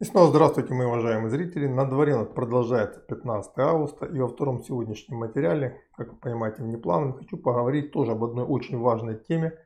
И снова здравствуйте, мои уважаемые зрители. На дворе у нас продолжается 15 августа. И во втором сегодняшнем материале, как вы понимаете, внеплановым, хочу поговорить тоже об одной очень важной теме.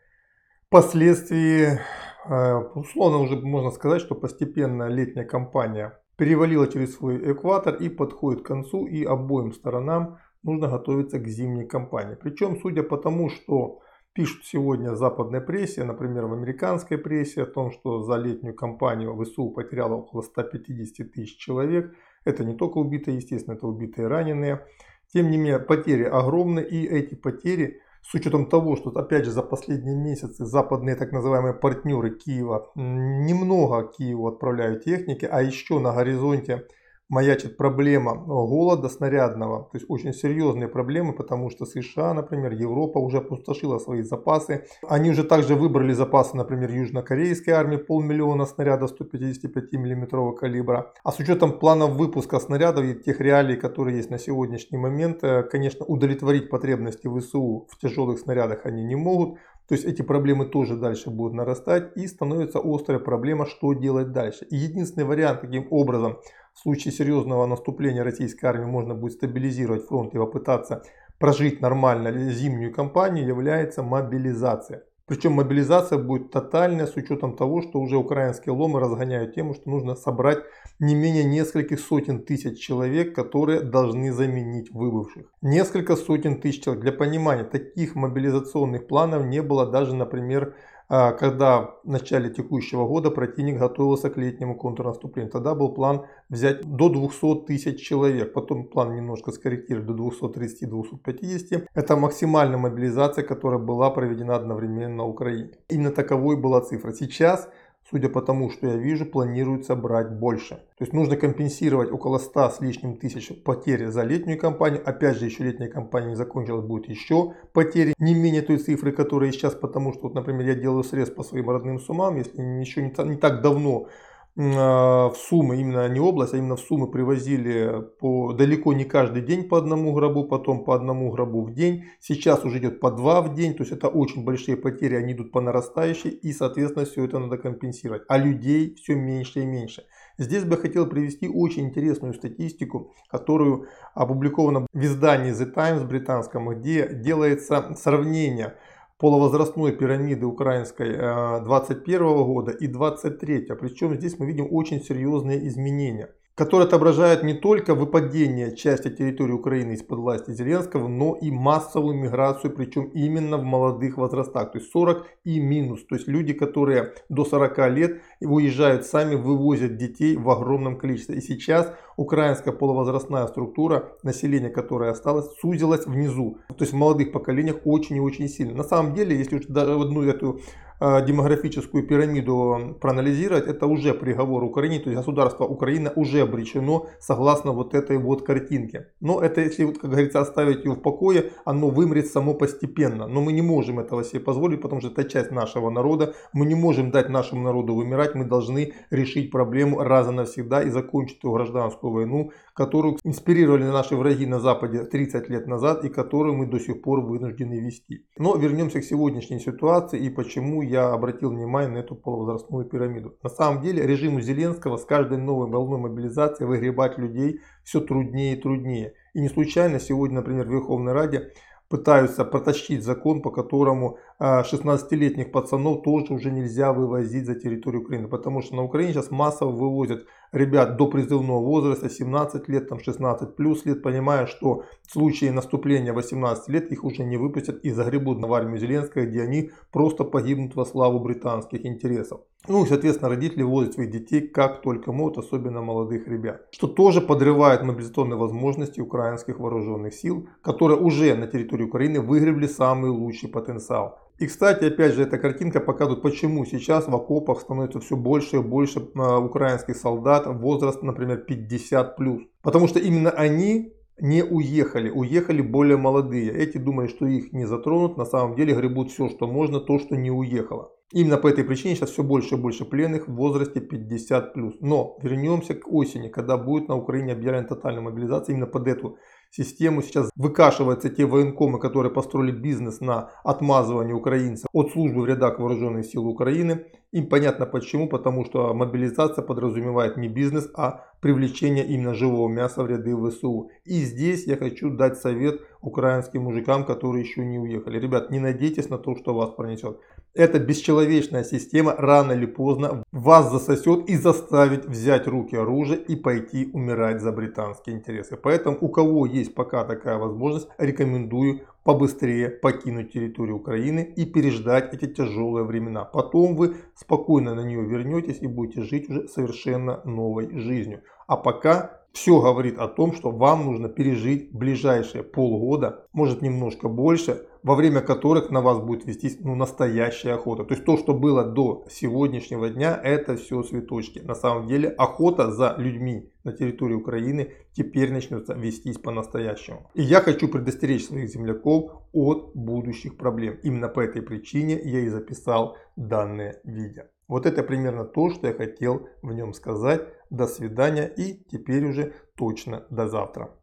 Последствии, э, условно уже можно сказать, что постепенно летняя кампания перевалила через свой экватор и подходит к концу. И обоим сторонам нужно готовиться к зимней кампании. Причем, судя по тому, что Пишут сегодня в западной прессе, например, в американской прессе, о том, что за летнюю кампанию ВСУ потеряло около 150 тысяч человек. Это не только убитые, естественно, это убитые и раненые. Тем не менее, потери огромны, и эти потери, с учетом того, что, опять же, за последние месяцы западные так называемые партнеры Киева немного Киеву отправляют техники, а еще на горизонте маячит проблема голода снарядного, то есть очень серьезные проблемы, потому что США, например, Европа уже опустошила свои запасы. Они уже также выбрали запасы, например, южнокорейской армии, полмиллиона снарядов 155 миллиметрового калибра. А с учетом планов выпуска снарядов и тех реалий, которые есть на сегодняшний момент, э, конечно, удовлетворить потребности ВСУ в тяжелых снарядах они не могут. То есть эти проблемы тоже дальше будут нарастать и становится острая проблема, что делать дальше. И единственный вариант, каким образом в случае серьезного наступления российской армии можно будет стабилизировать фронт и попытаться прожить нормально зимнюю кампанию, является мобилизация. Причем мобилизация будет тотальная с учетом того, что уже украинские ломы разгоняют тему, что нужно собрать не менее нескольких сотен тысяч человек, которые должны заменить выбывших. Несколько сотен тысяч человек. Для понимания, таких мобилизационных планов не было даже, например, когда в начале текущего года противник готовился к летнему контрнаступлению. Тогда был план взять до 200 тысяч человек, потом план немножко скорректировать до 230-250. Это максимальная мобилизация, которая была проведена одновременно на Украине. Именно таковой была цифра. Сейчас судя по тому, что я вижу, планируется брать больше. То есть нужно компенсировать около 100 с лишним тысяч потерь за летнюю кампанию. Опять же, еще летняя кампания не закончилась, будет еще потери. Не менее той цифры, которые сейчас, потому что, вот, например, я делаю срез по своим родным сумам, если еще не, не так давно в Сумы, именно не область, а именно в Сумы привозили по, далеко не каждый день по одному гробу, потом по одному гробу в день. Сейчас уже идет по два в день, то есть это очень большие потери, они идут по нарастающей и, соответственно, все это надо компенсировать. А людей все меньше и меньше. Здесь бы хотел привести очень интересную статистику, которую опубликована в издании The Times британском, где делается сравнение полувозрастной пирамиды украинской 21 э, года и 23. Причем здесь мы видим очень серьезные изменения который отображает не только выпадение части территории Украины из-под власти Зеленского, но и массовую миграцию, причем именно в молодых возрастах, то есть 40 и минус. То есть люди, которые до 40 лет уезжают сами, вывозят детей в огромном количестве. И сейчас украинская полувозрастная структура населения, которая осталась, сузилась внизу. То есть в молодых поколениях очень и очень сильно. На самом деле, если уж даже одну эту демографическую пирамиду проанализировать, это уже приговор Украине, то есть государство Украина уже обречено согласно вот этой вот картинке. Но это, если, как говорится, оставить ее в покое, оно вымрет само постепенно. Но мы не можем этого себе позволить, потому что это часть нашего народа. Мы не можем дать нашему народу вымирать, мы должны решить проблему раз и навсегда и закончить эту гражданскую войну, которую инспирировали наши враги на Западе 30 лет назад и которую мы до сих пор вынуждены вести. Но вернемся к сегодняшней ситуации и почему я обратил внимание на эту полувозрастную пирамиду. На самом деле режиму Зеленского с каждой новой волной мобилизации выгребать людей все труднее и труднее. И не случайно сегодня, например, в Верховной Раде пытаются протащить закон, по которому 16-летних а, пацанов тоже уже нельзя вывозить за территорию Украины. Потому что на Украине сейчас массово вывозят ребят до призывного возраста, 17 лет, там 16 плюс лет, понимая, что в случае наступления 18 лет их уже не выпустят и загребут в армию Зеленского, где они просто погибнут во славу британских интересов. Ну и, соответственно, родители возят своих детей как только могут, особенно молодых ребят. Что тоже подрывает мобилизационные возможности украинских вооруженных сил, которые уже на территории Украины выгребли самый лучший потенциал. И, кстати, опять же, эта картинка показывает, почему сейчас в окопах становится все больше и больше а, украинских солдат, возраст, например, 50+. Потому что именно они не уехали, уехали более молодые. Эти думали, что их не затронут, на самом деле гребут все, что можно, то, что не уехало. Именно по этой причине сейчас все больше и больше пленных в возрасте 50+. Но вернемся к осени, когда будет на Украине объявлена тотальная мобилизация. Именно под эту систему. Сейчас выкашиваются те военкомы, которые построили бизнес на отмазывании украинцев от службы в рядах вооруженных сил Украины. Им понятно почему, потому что мобилизация подразумевает не бизнес, а привлечение именно живого мяса в ряды ВСУ. И здесь я хочу дать совет украинским мужикам, которые еще не уехали. Ребят, не надейтесь на то, что вас пронесет. Эта бесчеловечная система рано или поздно вас засосет и заставит взять руки оружие и пойти умирать за британские интересы. Поэтому у кого есть пока такая возможность, рекомендую побыстрее покинуть территорию Украины и переждать эти тяжелые времена. Потом вы спокойно на нее вернетесь и будете жить уже совершенно новой жизнью. А пока все говорит о том, что вам нужно пережить ближайшие полгода, может немножко больше, во время которых на вас будет вестись ну, настоящая охота. То есть то, что было до сегодняшнего дня, это все цветочки. На самом деле охота за людьми на территории Украины теперь начнется вестись по-настоящему. И я хочу предостеречь своих земляков от будущих проблем. Именно по этой причине я и записал данное видео. Вот это примерно то, что я хотел в нем сказать. До свидания и теперь уже точно до завтра.